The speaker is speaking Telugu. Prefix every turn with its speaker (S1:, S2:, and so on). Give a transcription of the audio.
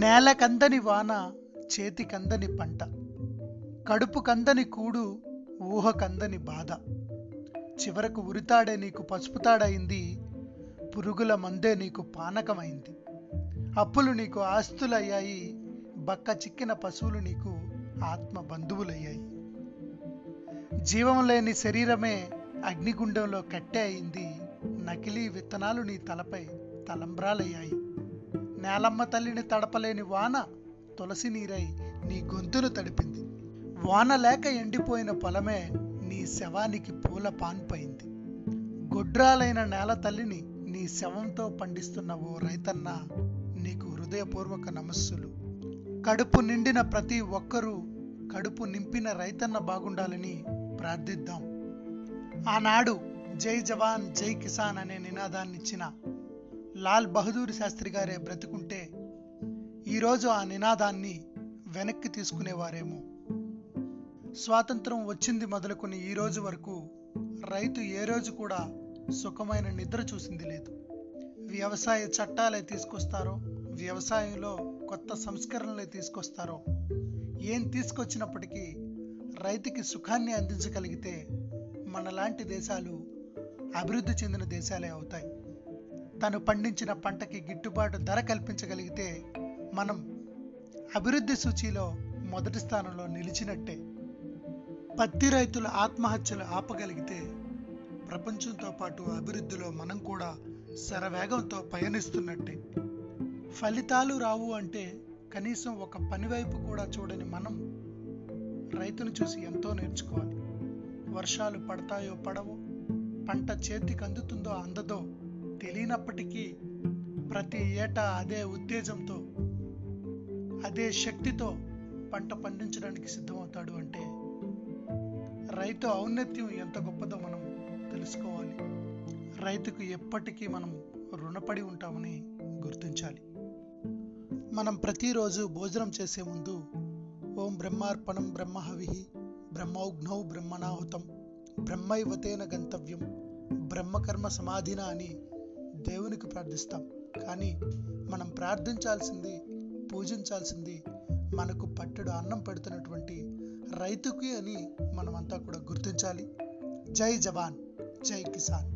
S1: నేలకందని వాన చేతికందని పంట. కడుపు కందని కూడు ఊహ కందని బాధ. చివరకు ఉరితాడే నీకు పసుపుతాడైంది పురుగుల మందే నీకు పానకమైంది. అప్పులు నీకు ఆస్తులయ్యాయి బక్క చిక్కిన పశువులు నీకు ఆత్మ బంధువులయ్యాయి. జీవం లేని శరీరమే అగ్నిగుండంలో కట్టె అయింది నకిలీ విత్తనాలు నీ తలపై తలంబ్రాలయ్యాయి. నేలమ్మ తల్లిని తడపలేని వాన తులసి నీరై నీ గొంతును తడిపింది. వాన లేక ఎండిపోయిన పొలమే నీ శవానికి పూల పాన్పైంది గొడ్రాలైన నేల తల్లిని నీ శవంతో పండిస్తున్న ఓ రైతన్న నీకు హృదయపూర్వక నమస్సులు. కడుపు నిండిన ప్రతి ఒక్కరూ కడుపు నింపిన రైతన్న బాగుండాలని ప్రార్థిద్దాం. ఆనాడు జై జవాన్ జై కిసాన్ అనే నినాదాన్నిచ్చిన లాల్ బహదూర్ శాస్త్రి గారే బ్రతుకుంటే ఈరోజు ఆ నినాదాన్ని వెనక్కి తీసుకునేవారేమో. స్వాతంత్రం వచ్చింది మొదలుకొని ఈ రోజు వరకు రైతు ఏ రోజు కూడా సుఖమైన నిద్ర చూసింది లేదు. వ్యవసాయ చట్టాలే తీసుకొస్తారో వ్యవసాయంలో కొత్త సంస్కరణలే తీసుకొస్తారో ఏం తీసుకొచ్చినప్పటికీ రైతుకి సుఖాన్ని అందించగలిగితే మనలాంటి దేశాలు అభివృద్ధి చెందిన దేశాలే అవుతాయి. తను పండించిన పంటకి గిట్టుబాటు ధర కల్పించగలిగితే మనం అభివృద్ధి సూచీలో మొదటి స్థానంలో నిలిచినట్టే. పత్తి రైతుల ఆత్మహత్యలు ఆపగలిగితే ప్రపంచంతో పాటు అభివృద్ధిలో మనం కూడా శరవేగంతో పయనిస్తున్నట్టే. ఫలితాలు రావు అంటే కనీసం ఒక పని వైపు కూడా చూడని మనం రైతును చూసి ఎంతో నేర్చుకోవాలి. వర్షాలు పడతాయో పడవో పంట చేతికి అందుతుందో అందదో తెలియనప్పటికీ ప్రతి ఏటా అదే ఉత్తేజంతో అదే శక్తితో పంట పండించడానికి సిద్ధమవుతాడు అంటే రైతు ఔన్నత్యం ఎంత గొప్పదో మనం తెలుసుకోవాలి. రైతుకు ఎప్పటికీ మనం రుణపడి ఉంటామని గుర్తించాలి. మనం ప్రతిరోజు భోజనం చేసే ముందు ఓం బ్రహ్మార్పణం బ్రహ్మహవిహి బ్రహ్మౌఘ్నౌ బ్రహ్మణాహుతం బ్రహ్మైవతేన గంతవ్యం బ్రహ్మకర్మ సమాధిన అని దేవునికి ప్రార్థిస్తాం. కానీ మనం ప్రార్థించాల్సింది పూజించాల్సింది మనకు పట్టెడు అన్నం పెడుతున్నటువంటి రైతుకి అని మనమంతా కూడా గుర్తించాలి. జై జవాన్ జై కిసాన్.